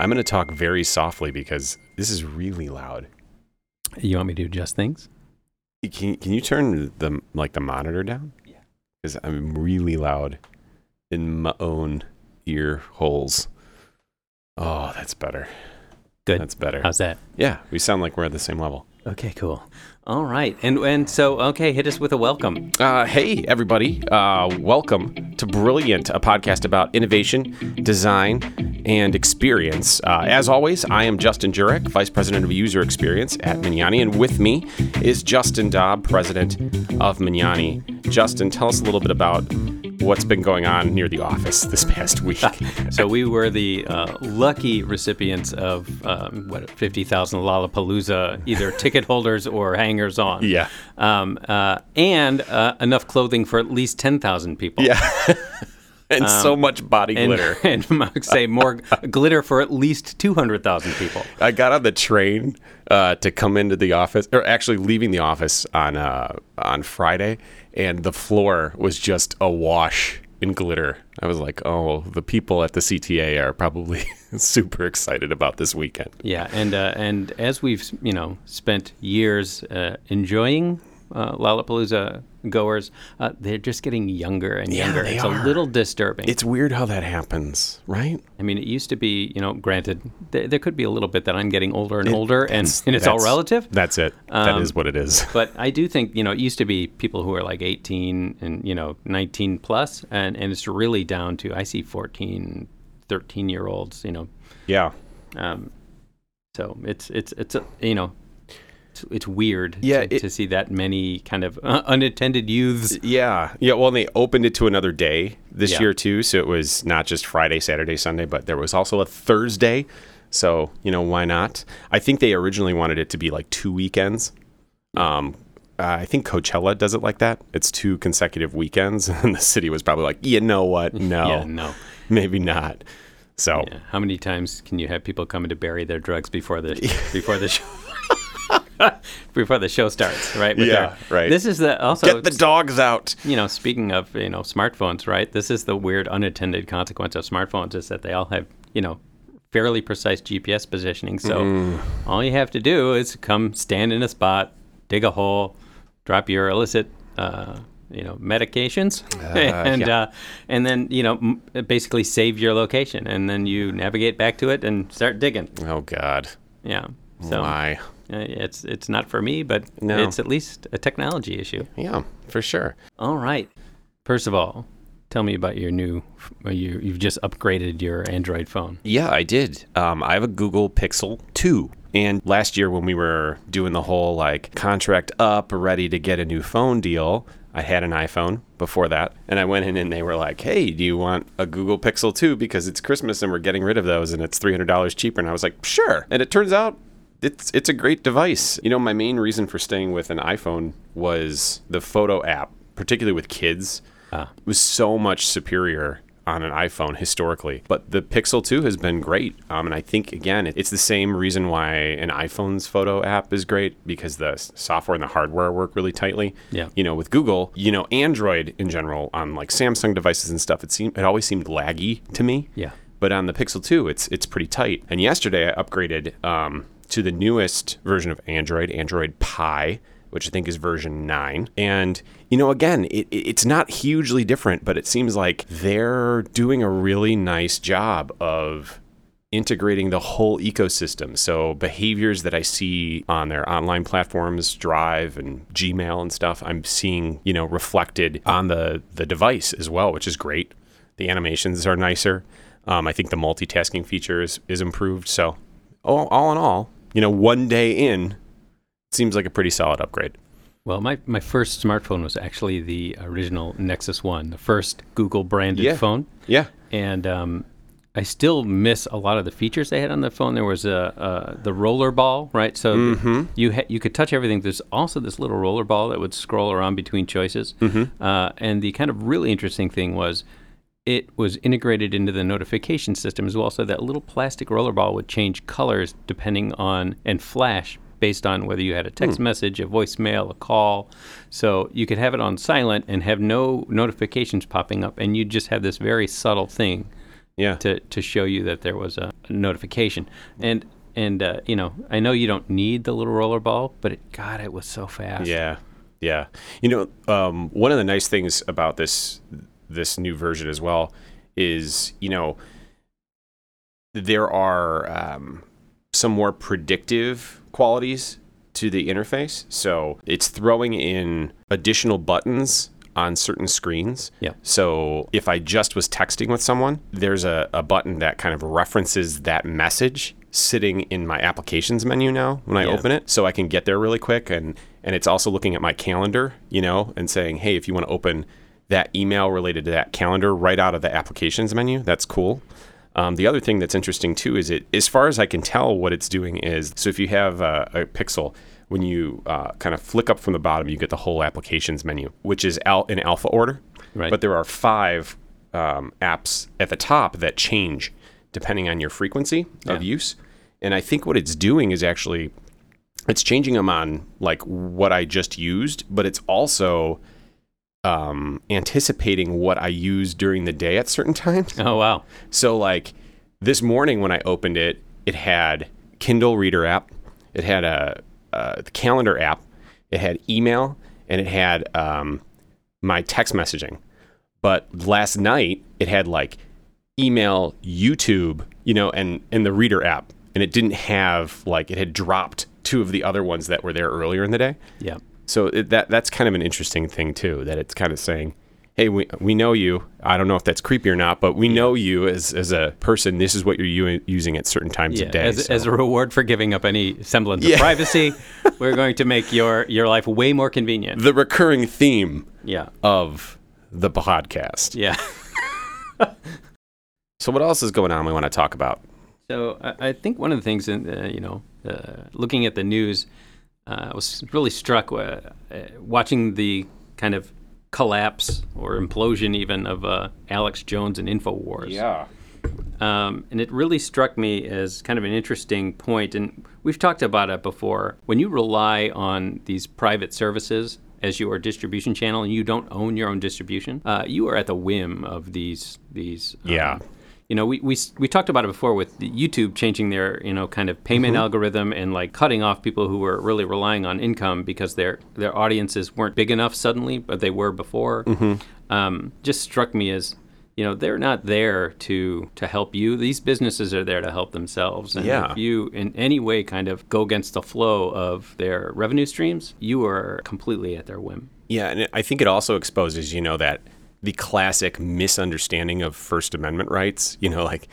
I'm going to talk very softly because this is really loud. You want me to adjust things? Can can you turn the like the monitor down? Yeah. Because I'm really loud in my own ear holes. Oh, that's better. Good. That's better. How's that? yeah, we sound like we're at the same level. Okay, cool. All right, and and so okay, hit us with a welcome. Uh, hey, everybody. Uh, welcome to Brilliant, a podcast about innovation, design, and experience. Uh, as always, I am Justin Jurek, Vice President of User Experience at Magnani, and with me is Justin Dobb, President of Magnani. Justin, tell us a little bit about what's been going on near the office this past week. So we were the uh, lucky recipients of um, what fifty thousand Lollapalooza, either ticket holders or hangers on. yeah. Um, uh, and uh, enough clothing for at least ten thousand people. Yeah. and so much body And, glitter. and say more glitter for at least 200,000 people. I got on the train uh, to come into the office, or actually leaving the office on uh, on Friday, and the floor was just awash in glitter. I was like, "Oh, the people at the CTA are probably super excited about this weekend." Yeah, and uh, and as we've you know spent years uh, enjoying uh, Lollapalooza goers, uh, they're just getting younger and Yeah, younger. it's are. a little disturbing. It's weird how that happens, right? I mean, it used to be you know, granted, th- there could be a little bit that I'm getting older and older, and, and it's all relative. That's it. that Um, is what it is. But I do think you know it used to be people who are like 18 and you know 19 plus, and and it's really down to I see 14, 13 year olds. You know, yeah. Um, so it's it's it's a, you know it's, it's weird Yeah, to, it- to see that many kind of uh, unattended youths. Yeah, yeah. Well, they opened it to another day this Yeah. year too, so it was not just Friday, Saturday, Sunday, but there was also a Thursday. So you know why not? I think they originally wanted it to be like two weekends. Um, uh, I think Coachella does it like that. It's two consecutive weekends, and the city was probably like, you know what? No, Yeah, no. maybe not. So Yeah. How many times can you have people coming to bury their drugs before the before the show? before the show starts, right? With Yeah, right. This is the also get the dogs out. you know, speaking of you know smartphones, right? This is the weird unintended consequence of smartphones is that they all have you know fairly precise GPS positioning. So Mm. all you have to do is come stand in a spot, dig a hole, drop your illicit. Uh, you know medications, and yeah. uh, and then you know m- basically save your location, and then you navigate back to it and start digging. Oh God, Yeah, so uh, why? It's it's not for me, but No. it's at least a technology issue. Yeah, for sure. All right. First of all, tell me about your new. uh, You you've just upgraded your Android phone. Yeah, I did. Um, I have a Google Pixel 2. And last year, when we were doing the whole like contract up, ready to get a new phone deal, I had an iPhone before that. And I went in and they were like, hey, do you want a Google Pixel 2? Because it's Christmas and we're getting rid of those and it's $300 cheaper. And I was like, sure. And it turns out it's it's a great device. You know, my main reason for staying with an iPhone was the photo app, particularly with kids, Ah. was so much superior on an iPhone historically. But the Pixel 2 has been great. Um, and I think, again, it's the same reason why an iPhone's photo app is great because the software and the hardware work really tightly. Yeah. You know, with Google, you know, Android in general on like Samsung devices and stuff, it seemed it always seemed laggy to me. Yeah. But on the Pixel 2, it's it's pretty tight. And yesterday I upgraded um, to the newest version of Android, Android Pie, which I think is version 9. And, you know, again, it, it- it's not hugely different, but it seems like they're doing a really nice job of integrating the whole ecosystem. So behaviors that I see on their online platforms, Drive and Gmail and stuff, I'm seeing, you know, reflected on the the device as well, which is great. The animations are nicer. Um, I think the multitasking feature is, is improved. So all, all in all, you know, one day in, seems like a pretty solid upgrade. Well, my, my first smartphone was actually the original Nexus One, the first Google branded Yeah. phone, Yeah. and um, I still miss a lot of the features they had on the phone. There was a, a the roller ball, right? So Mm-hmm. you ha- you could touch everything. There's also this little roller ball that would scroll around between choices. Mm-hmm. Uh, and the kind of really interesting thing was it was integrated into the notification system as well. So that little plastic roller ball would change colors depending on and flash based on whether you had a text message, a voicemail, a call. So you could have it on silent and have no notifications popping up, and you just have this very subtle thing Yeah. to to show you that there was a, notification. And and uh, you know, I know you don't need the little roller ball, but it, God, it was so fast. Yeah, yeah. You know, um, one of the nice things about this this new version as well is, you know, there are um, some more predictive qualities to the interface. So it's throwing in additional buttons on certain screens. Yeah. So if I just was texting with someone, there's a, a button that kind of references that message sitting in my applications menu now when I Yeah. open it. So I can get there really quick and and it's also looking at my calendar, you know, and saying, "Hey, if you want to open that email related to that calendar right out of the applications menu, that's cool." Um, the other thing that's interesting too is it, as far as I can tell, what it's doing is so if you have a, a Pixel, when you uh, kind of flick up from the bottom, you get the whole applications menu, which is al- in alpha order. Right. But there are five um, apps at the top that change depending on your frequency of use. And I think what it's doing is actually it's changing them on like what I just used, but it's also um, anticipating what I use during the day at certain times. Oh wow. So like this morning when I opened it, it had Kindle Reader app, it had a, a calendar app, it had email, and it had um, my text messaging. But last night it had like email, YouTube, you know, and and the Reader app, and it didn't have like it had dropped two of the other ones that were there earlier in the day. Yeah. So it, that that's kind of an interesting thing too. That it's kind of saying, "Hey, we, we know you. I don't know if that's creepy or not, but we know you as as a person. This is what you're u- using at certain times Yeah, of day." as, So- as a reward for giving up any semblance Yeah. of privacy, we're going to make your your life way more convenient. the recurring theme yeah, of the podcast. yeah. So what else is going on? We want to talk about. So I, I think one of the things, in uh, you know, uh, looking at the news, I was really struck uh, uh, watching the kind of collapse or implosion even of uh, Alex Jones and Infowars. Um, and it really struck me as kind of an interesting point, and we've talked about it before. When you rely on these private services as your distribution channel, and you don't own your own distribution, uh, you are at the whim of these these. um, Yeah. You know, we, we we talked about it before with YouTube changing their you know kind of payment algorithm and like cutting off people who were really relying on income because their their audiences weren't big enough suddenly, but they were before. Um, just struck me as you know they're not there to to help you. These businesses are there to help themselves. And Yeah. if you in any way kind of go against the flow of their revenue streams, you are completely at their whim. Yeah, and I think it also exposes, you know, that the classic misunderstanding of First Amendment rights. You know, like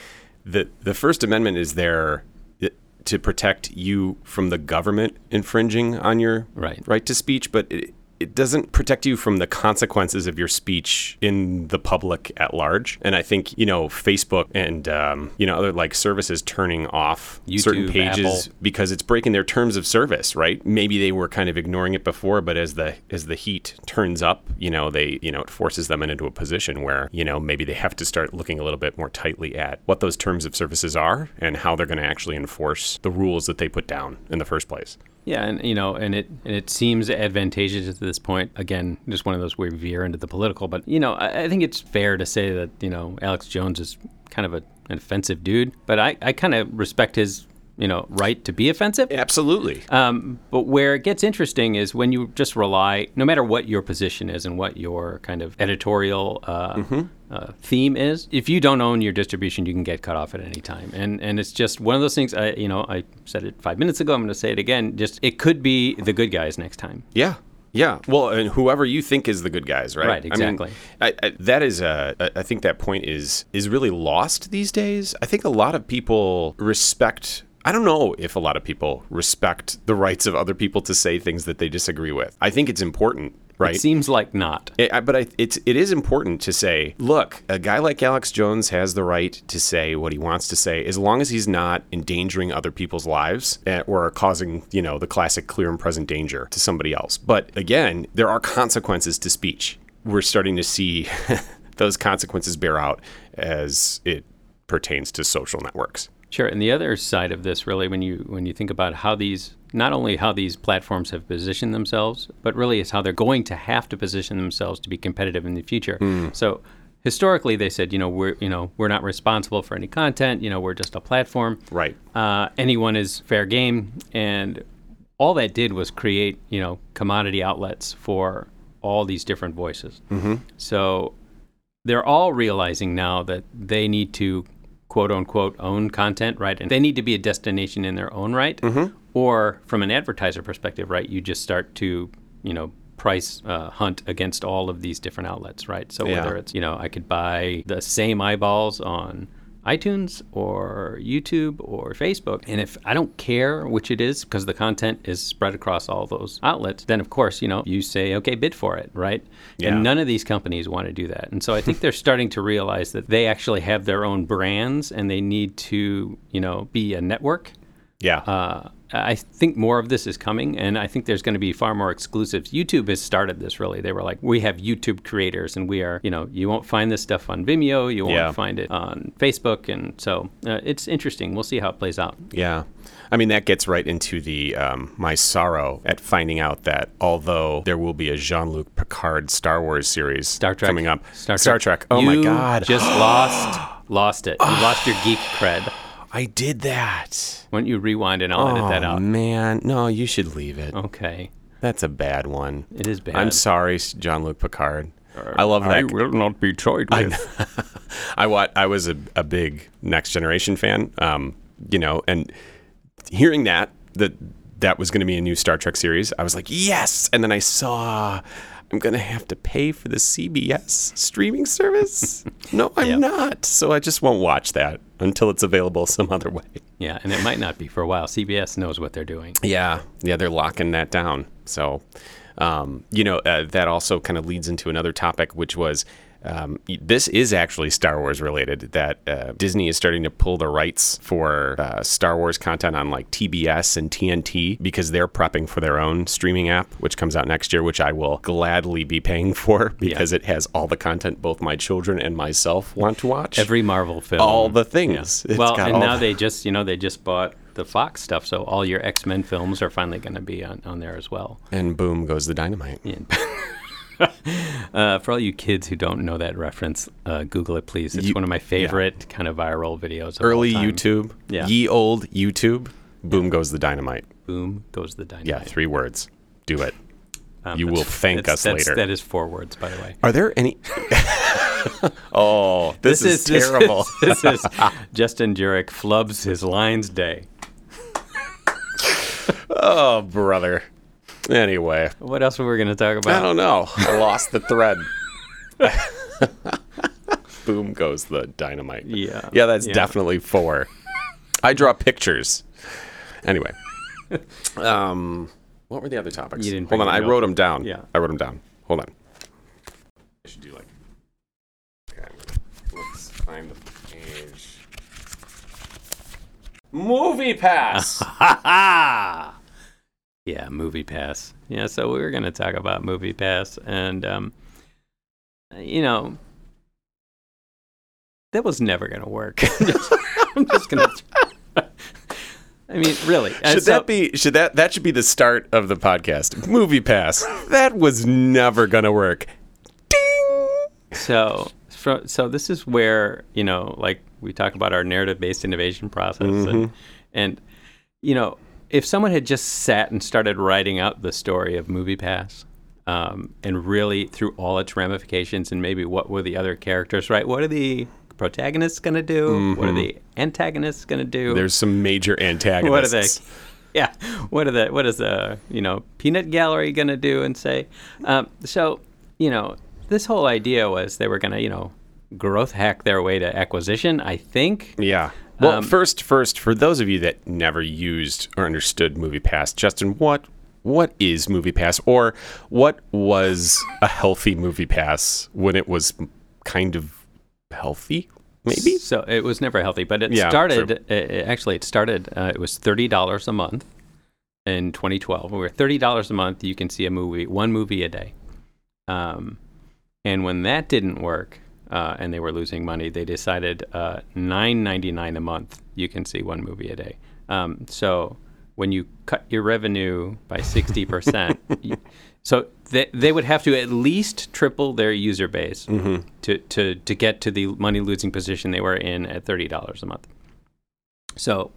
the the First Amendment is there eh, to protect you from the government infringing on your Right. right to speech, but it, it doesn't protect you from the consequences of your speech in the public at large. And I think you know Facebook and um, you know other like services turning off certain pages Apple. because it's breaking their terms of service, right? Maybe they were kind of ignoring it before, but as the as the heat turns up, you know, they you know it forces them into a position where you know maybe they have to start looking a little bit more tightly at what those terms of services are and how they're going to actually enforce the rules that they put down in the first place. Yeah, and you know, and it and it seems advantageous at this point. Again, just one of those where we veer into the political. But you know, I, I think it's fair to say that you know Alex Jones is kind of a, an offensive dude. But I, I kind of respect his you know right to be offensive. Absolutely. Um, but where it gets interesting is when you just rely, no matter what your position is and what your kind of editorial uh, uh, theme is, if you don't own your distribution, you can get cut off at any time. And and it's just one of those things. I you know I said it five minutes ago. I'm going to say it again. Just it could be the good guys next time. Yeah. Yeah. Well, and whoever you think is the good guys, right? Right, I mean, exactly. I, I, that is, uh, I I think that point is is really lost these days. I think a lot of people respect. I don't know if a lot of people respect the rights of other people to say things that they disagree with. I think it's important, right? It seems like not. It, but I, it's it is important to say, look, a guy like Alex Jones has the right to say what he wants to say, as long as he's not endangering other people's lives eh, or causing, you know, the classic clear and present danger to somebody else. But again, there are consequences to speech. We're starting to see those consequences bear out as it pertains to social networks. Sure, and the other side of this, really, when you when you think about how these not only how these platforms have positioned themselves, but really is how they're going to have to position themselves to be competitive in the future. So, historically they said, you know, we're you know we're not responsible for any content. You know, we're just a platform. Right. Uh, anyone is fair game, and all that did was create you know commodity outlets for all these different voices. Mm-hmm. So they're all realizing now that they need to quote unquote own content, right? And they need to be a destination in their own right. Mm-hmm. Or from an advertiser perspective, right? You just start to, you know, price uh, hunt against all of these different outlets, right? So Yeah. whether it's, you know, I could buy the same eyeballs on iTunes or YouTube or Facebook. And if I don't care which it is because the content is spread across all those outlets, then of course, you know, you say, okay, bid for it, right? Yeah. And none of these companies want to do that. And so I think they're starting to realize that they actually have their own brands and they need to, you know, be a network. Yeah. Uh, I think more of this is coming, and I think there's going to be far more exclusives. YouTube has started this really. They were like, we have YouTube creators, and we are, you know, you won't find this stuff on Vimeo, you won't Yeah. find it on Facebook, and so uh, it's interesting. We'll see how it plays out. Yeah. I mean, that gets right into the um, my sorrow at finding out that although there will be a Jean Luc Picard Star Wars series Star Trek coming up, Star Trek. Oh my God! Just lost, lost it. You lost your geek cred. I did that. Why don't you rewind and I'll edit that Oh out? man, no, you should leave it. Okay, That's a bad one. it is bad. I'm sorry, Jean Luc Picard. I love that. You will not be toyed with. I wa- I was a, a big Next Generation fan, um, you know, and hearing that that that was going to be a new Star Trek series, I was like, yes. And then I saw I'm going to have to pay for the CBS streaming service. no, I'm not. So I just won't watch that until it's available some other way. yeah, and it might not be for a while. CBS knows what they're doing. Yeah, yeah, they're locking that down. So, um, you know, uh, that also kind of leads into another topic, which was um, this is actually Star Wars related. That uh, Disney is starting to pull the rights for uh, Star Wars content on like TBS and TNT because they're prepping for their own streaming app, which comes out next year, which I will gladly be paying for because it has all the content both my children and myself want to watch. Every Marvel film. all the things. It's well, got and all now the- they just, you know, they just bought the Fox stuff, so all your X Men films are finally going to be on, on there as well. and boom goes the dynamite. Uh, for all you kids who don't know that reference, uh, Google it, please. It's You- one of my favorite kind of viral videos. Of early all time. YouTube, Yeah. ye old YouTube, boom goes the dynamite. Boom goes the dynamite. Yeah, three words. Do it. Um, you will thank us that's- later. That is four words, by the way. Are there any? oh, this, is, terrible. This, is Justin Jurek flubs his lines day. oh, brother. Anyway, What else were we going to talk about? I don't know. I lost the thread. boom goes the dynamite. Yeah. Yeah, that's Yeah. definitely four. I draw pictures. Anyway. Um, what were the other topics? You didn't Hold on, I wrote them down. Yeah. I wrote them down. Hold on. I should do like. Okay, let's find the page. Movie Pass. Yeah, Movie Pass. Yeah, so we were going to talk about Movie Pass, and um, you know, that was never going to work. I'm just going to. I mean, really. uh, should so- that be? Should that that should be the start of the podcast? Movie Pass. That was never gonna work. Ding. So, fro- so this is where you know, like we talk about our narrative-based innovation process, and, and you know, if someone had just sat and started writing out the story of MoviePass, um, and really through all its ramifications, and maybe what were the other characters, right? What are the protagonists going to do? What are the antagonists going to do? There's some major antagonists. what are they? Yeah, what are the what is the you know peanut gallery going to do and say? Um, so you know this whole idea was they were going to you know growth hack their way to acquisition. I think. Yeah. Well, Um, first, first, for those of you that never used or understood MoviePass, Justin, what what is MoviePass, or what was a healthy MoviePass when it was kind of healthy? Maybe. So it was never healthy, but it Yeah, started. It, it- actually, it started. Uh, it was thirty dollars a month in 2012. We were thirty dollars a month. You can see a movie, one movie a day. Um, and when that didn't work, uh, and they were losing money, they decided uh, nine ninety nine a month. You can see one movie a day. Um, so when you cut your revenue by sixty percent, So they, they would have to at least triple their user base Mm-hmm. to, to, to get to the money losing position they were in at $30 a month. So,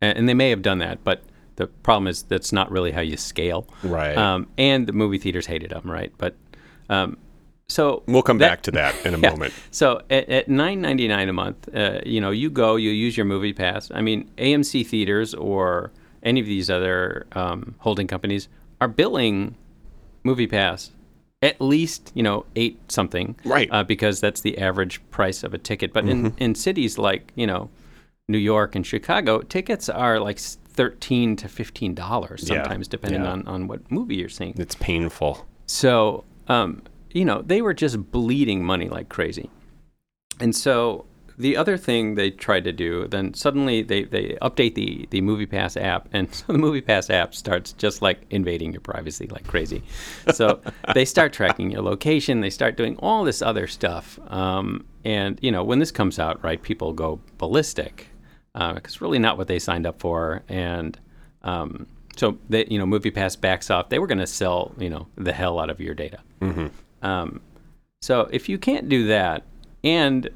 and and they may have done that, but the problem is that's not really how you scale. Right. Um, and the movie theaters hated them, right? But um, so we'll come that- back to that in a yeah. moment. So at, at nine ninety nine a month, uh, you know, you go, you use your movie pass. I mean, AMC theaters or any of these other um, holding companies are billing movie pass at least you know eight something, Right. Uh, because that's the average price of a ticket. But in in cities like you know New York and Chicago, tickets are like thirteen to fifteen dollars Yeah. sometimes, depending Yeah. on on what movie you're seeing. It's painful. So, um, you know, they were just bleeding money like crazy. And so the other thing they tried to do, then suddenly they, they update the, the MoviePass app, and so the MoviePass app starts just like invading your privacy like crazy. So they start tracking your location, they start doing all this other stuff. Um, and, you know, when this comes out, right, people go ballistic because it's really not what they signed up for. And, um, so they, you know, MoviePass backs off. They were going to sell, you know, the hell out of your data. Um, so if you can't do that, and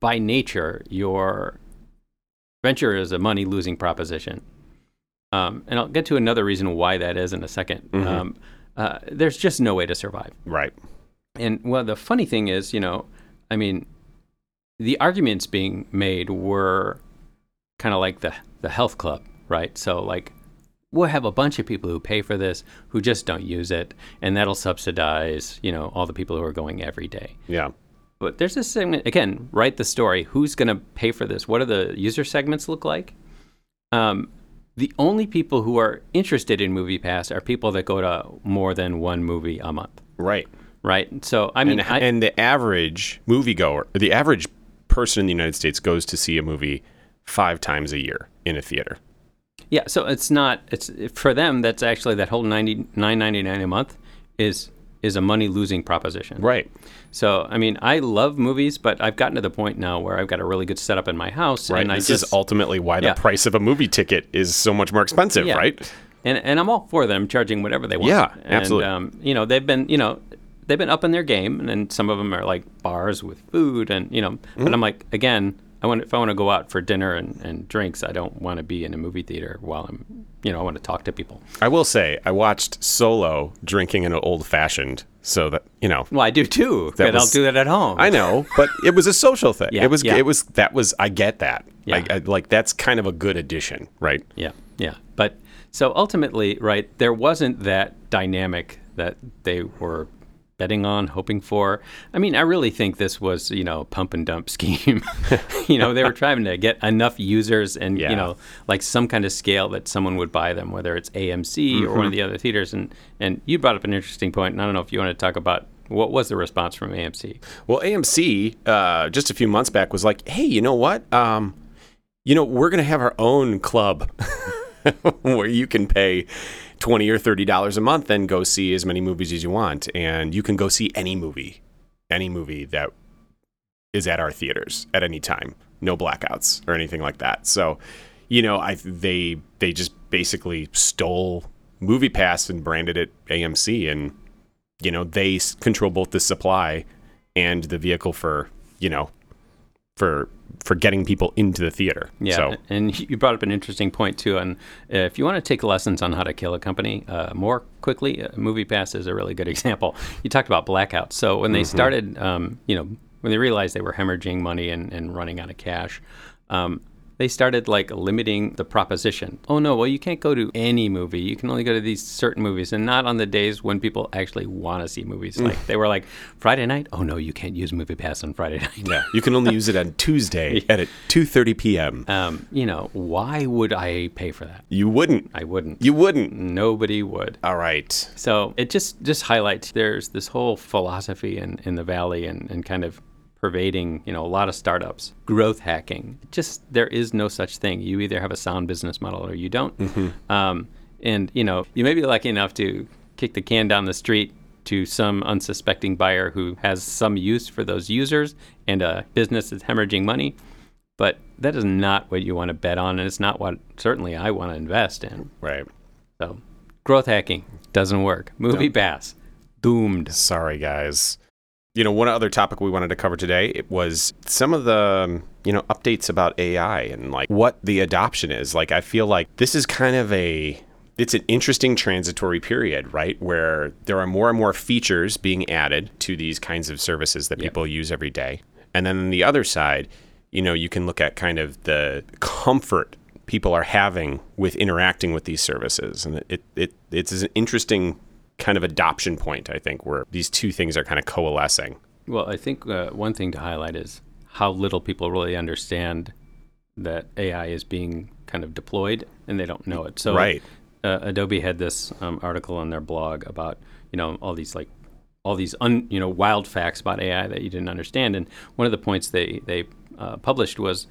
by nature your venture is a money losing proposition, um, and I'll get to another reason why that is in a 2nd Um, uh, there's just no way to survive. Right. And well, the funny thing is, you know, I mean, the arguments being made were kind of like the the health club, right? So like, we'll have a bunch of people who pay for this who just don't use it, and that'll subsidize, you know, all the people who are going every day. Yeah. But there's this segment again. Write the story. Who's going to pay for this? What do the user segments look like? Um, the only people who are interested in Movie Pass are people that go to more than one movie a month, Right. right? So I mean, And, I, and the average moviegoer, the average person in the United States goes to see a movie five times a year in a theater. Yeah, so it's not it's for them that's actually that whole 99.99 a month is is a money losing proposition. Right. So, I mean, I love movies, but I've gotten to the point now where I've got a really good setup in my house Right. and I this just is ultimately why the price of a movie ticket is so much more expensive, Yeah. right? and and I'm all for them charging whatever they want. Yeah, and, absolutely. Um, you know, they've been, you know, they've been up in their game, and some of them are like bars with food, and you know, Mm-hmm. but I'm like, again, I want if I want to go out for dinner and, and drinks, I don't want to be in a movie theater while I'm, you know, I want to talk to people. I will say, I watched Solo drinking an old fashioned, so that you know. Well, I do too, but I'll do that at home. I know, but it was a social thing. Yeah, it was. yeah. It was. That was. I get that. Yeah. Like, I, like that's kind of a good addition, right? Yeah, yeah. But so ultimately, right, there wasn't that dynamic that they were betting on, hoping for. I mean, I really think this was, you know, a pump and dump scheme. you know, they were trying to get enough users and, Yeah. you know, like some kind of scale that someone would buy them, whether it's AMC or Mm-hmm. one of the other theaters. And and you brought up an interesting point. and I don't know if you want to talk about what was the response from AMC. Well, AMC uh, just a few months back was like, "Hey, you know what? Um, you know, we're gonna have our own club where you can pay twenty or thirty dollars a month and go see as many movies as you want, and you can go see any movie, any movie that is at our theaters at any time, no blackouts or anything like that." So, you know, I they they just basically stole Movie Pass and branded it AMC, and you know they control both the supply and the vehicle for you know for for getting people into the theater. Yeah, So and you brought up an interesting point too. And if you want to take lessons on how to kill a company uh, more quickly, uh, MoviePass is a really good example. You talked about blackouts. So when they Mm-hmm. started, um, you know, when they realized they were hemorrhaging money and, and running out of cash, um, they started like limiting the proposition. Oh no, well you can't go to any movie. You can only go to these certain movies, and not on the days when people actually want to see movies. Mm. Like they were like Friday night. Oh no, you can't use Movie Pass on Friday night. yeah, you can only use it on Tuesday at two thirty p.m. Um, you know, why would I pay for that? You wouldn't. I wouldn't. You wouldn't. Nobody would. All right. So it just just highlights there's this whole philosophy in, in the valley and, and kind of pervading, you know, a lot of startups, growth hacking. Just there is no such thing. You either have a sound business model or you don't. Um, and you know, you may be lucky enough to kick the can down the street to some unsuspecting buyer who has some use for those users and a business that's hemorrhaging money. But that is not what you want to bet on, and it's not what certainly I want to invest in. Right. So, growth hacking doesn't work. Movie pass doomed. Sorry, guys. You know, one other topic we wanted to cover today it was some of the you know updates about AI and like what the adoption is. Like, I feel like this is kind of a it's an interesting transitory period, right? Where there are more and more features being added to these kinds of services that people use every day. And then on the other side, you know, you can look at kind of the comfort people are having with interacting with these services. And it, it it's an interesting kind of adoption point, I think, where these two things are kind of coalescing. Well, I think uh, one thing to highlight is how little people really understand that AI is being kind of deployed and they don't know it. So, Right. uh, Adobe had this um, article on their blog about you know all these like all these un, you know wild facts about AI that you didn't understand. And one of the points they they uh, published was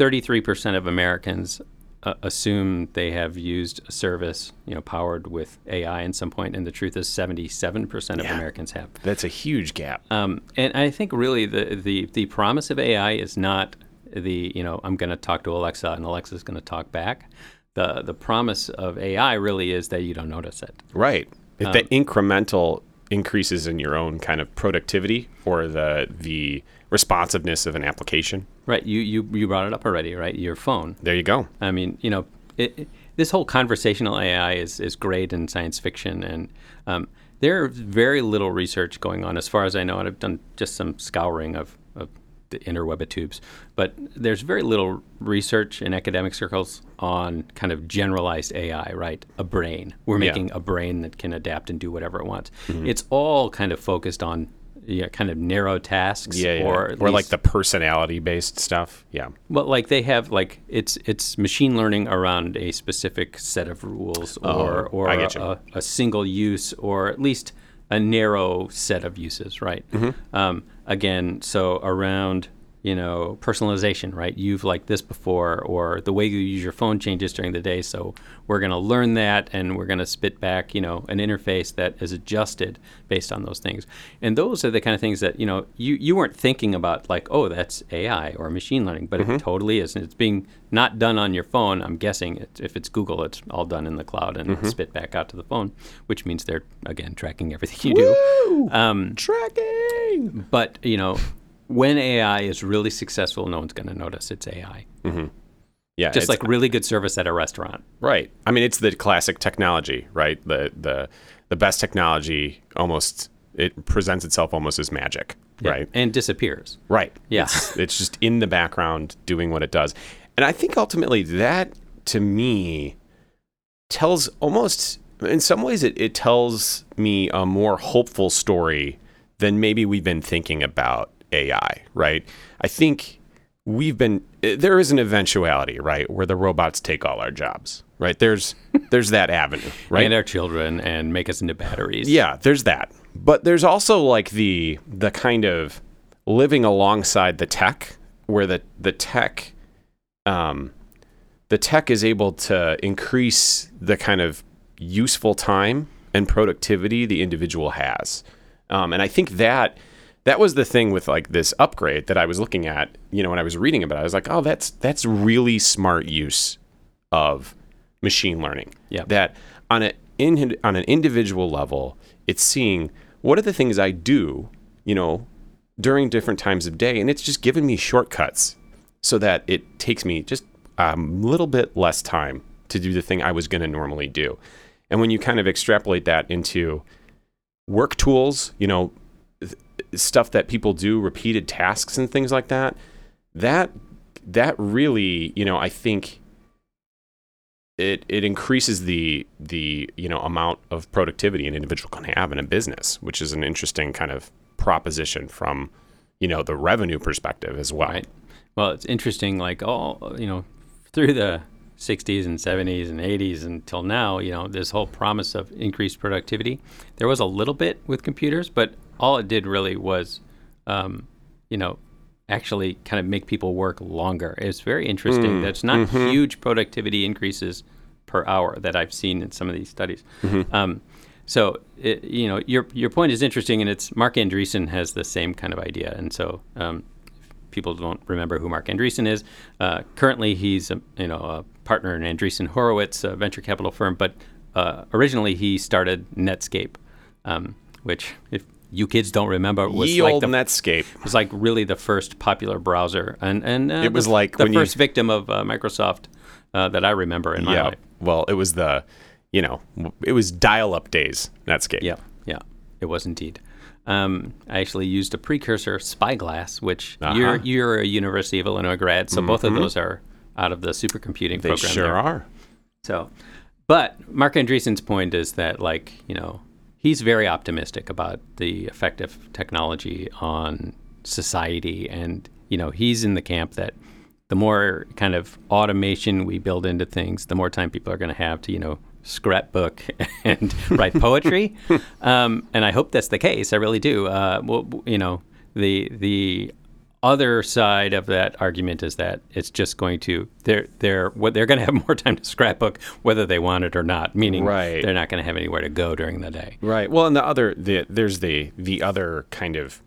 33% of Americans uh, assume they have used a service you know powered with AI in some point, and the truth is 77% of Yeah. Americans have. That's a huge gap. Um, and I think really the, the, the promise of AI is not the, you know, I'm going to talk to Alexa and Alexa's going to talk back. The, the promise of AI really is that you don't notice it. Right. If the incremental increases in your own kind of productivity or the the responsiveness of an application, Right. You, you, you brought it up already, right? Your phone. there you go. I mean, you know, it, it- this whole conversational AI is, is great in science fiction, and um, there's very little research going on, as far as I know. And I've done just some scouring of, of the interweb of tubes, but there's very little research in academic circles on kind of generalized AI, right? A brain. We're Yeah. making a brain that can adapt and do whatever it wants. It's all kind of focused on yeah, kind of narrow tasks, Yeah, yeah. or Or, at like the personality based stuff. Yeah. well, like they have like it's it's machine learning around a specific set of rules or or Oh, get a, a single use or at least a narrow set of uses, right? Mm-hmm. Um, again, so around you know personalization, right? You've liked this before, or the way you use your phone changes during the day. So we're going to learn that, and we're going to spit back, you know, an interface that is adjusted based on those things. And those are the kind of things that you know you you weren't thinking about, like, oh, that's AI or machine learning, but it totally is, and it's being not done on your phone. I'm guessing it, if it's Google, it's all done in the cloud and spit back out to the phone, which means they're again tracking everything you do. Um, Tracking. but you know, when AI is really successful, no one's going to notice it's AI. Mm-hmm. Yeah. Just like really good service at a restaurant. Right. I mean, it's the classic technology, right? The the the best technology almost it presents itself almost as magic, right? And disappears. Right. Yeah. It's, it's just in the background doing what it does. And I think ultimately that to me tells almost in some ways it, it tells me a more hopeful story than maybe we've been thinking about AI, right? I think we've been there is an eventuality, right, where the robots take all our jobs. Right? There's there's that avenue, right? And our children and make us into batteries. Yeah, there's that. But there's also like the the kind of living alongside the tech where the the tech um the tech is able to increase the kind of useful time and productivity the individual has. Um, and I think that that was the thing with like this upgrade that I was looking at, you know, when I was reading about it, I was like, oh, that's that's really smart use of machine learning. Yeah. That on a in, on an individual level, it's seeing what are the things I do, you know, during different times of day, and it's just giving me shortcuts so that it takes me just a little bit less time to do the thing I was going to normally do. And when you kind of extrapolate that into work tools, you know, stuff that people do, repeated tasks and things like that, that that really, you know, I think it it increases the the you know amount of productivity an individual can have in a business, which is an interesting kind of proposition from you know the revenue perspective as well. Right. Well, it's interesting, like all, you know, through the 60s and 70s and 80s until now, you know, this whole promise of increased productivity. There was a little bit with computers, but all it did really was, um, you know, actually kind of make people work longer. It's very interesting. That's not huge productivity increases per hour that I've seen in some of these studies. Um, so, it, you know, your your point is interesting, and it's Marc Andreessen has the same kind of idea, and so um, people don't remember who Marc Andreessen is. Uh, currently, he's a, you know a partner in Andreessen Horowitz, a venture capital firm, but uh, originally he started Netscape, um, which if you kids don't remember was Ye like old the Netscape. was like really the first popular browser, and and uh, It was the, like the when you- first victim of uh, Microsoft uh, that I remember in my Yeah. life. Well, it was the, you know, it was dial-up days. Netscape. Yeah, yeah, it was indeed. Um, I actually used a precursor, Spyglass, which Uh-huh. you're you're a University of Illinois grad, so both of those are out of the supercomputing They program. sure there. are. So, but Marc Andreessen's point is that, like, you know, he's very optimistic about the effect of technology on society. And, you know, he's in the camp that the more kind of automation we build into things, the more time people are going to have to, you know, scrapbook and write poetry. um, and I hope that's the case. I really do. Uh, well, you know, the, the, other side of that argument is that it's just going to they're they're what they're going to have more time to scrapbook whether they want it or not meaning Right. they're not going to have anywhere to go during the day Right. Well, and the other, the, there's the the other kind of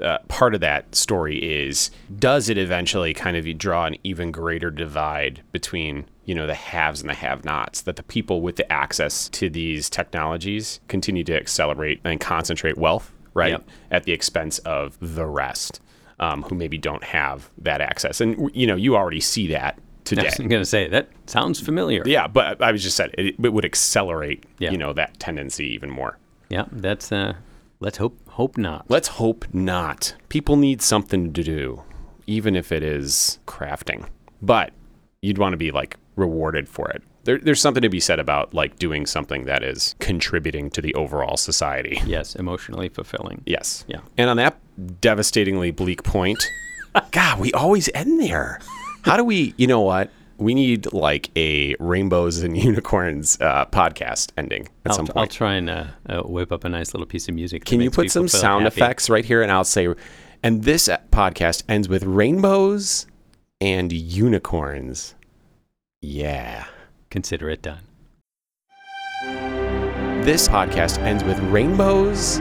uh, part of that story is does it eventually kind of draw an even greater divide between you know the haves and the have-nots that the people with the access to these technologies continue to accelerate and concentrate wealth right Yep. at the expense of the rest um, who maybe don't have that access and you know you already see that today. I'm going to say that sounds familiar yeah but i was just said it, it would accelerate Yeah. you know that tendency even more yeah that's uh let's hope hope not Let's hope not. People need something to do, even if it is crafting. But you'd want to be like rewarded for it. There, there's something to be said about like doing something that is contributing to the overall society. yes emotionally fulfilling Yes. Yeah. And on that devastatingly bleak point, God, we always end there. How do we, you know what? We need like a rainbows and unicorns uh, podcast ending at I'll, some point. I'll try and uh, uh, whip up a nice little piece of music Can you put some sound happy. effects right here? And I'll say, and this podcast ends with rainbows and unicorns. Yeah. Consider it done This podcast ends with rainbows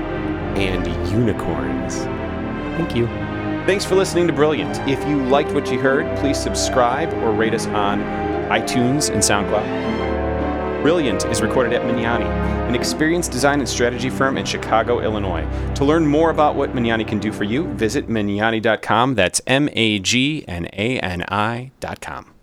and unicorns. thank you Thanks for listening to Brilliant. If you liked what you heard, please subscribe or rate us on iTunes and SoundCloud. Brilliant is recorded at Magnani, an experienced design and strategy firm in Chicago, Illinois. To learn more about what Magnani can do for you, visit Magnani.com. That's M A G N A N I.com.